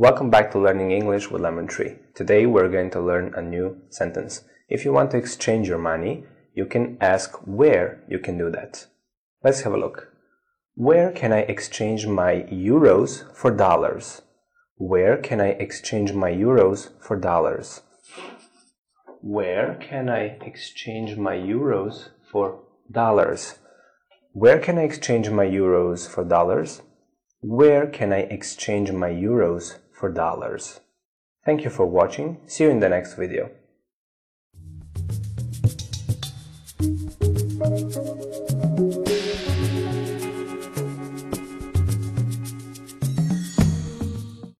Welcome back to Learning English with Lemon Tree. Today we're going to learn a new sentence. If you want to exchange your money, you can ask where you can do that. Let's have a look. Where can I exchange my euros for dollars? Where can I exchange my euros for dollars? Where can I exchange my euros for dollars? Where can I exchange my euros for dollars? Where can I exchange my euros for dollars? Thank you for watching. See you in the next video.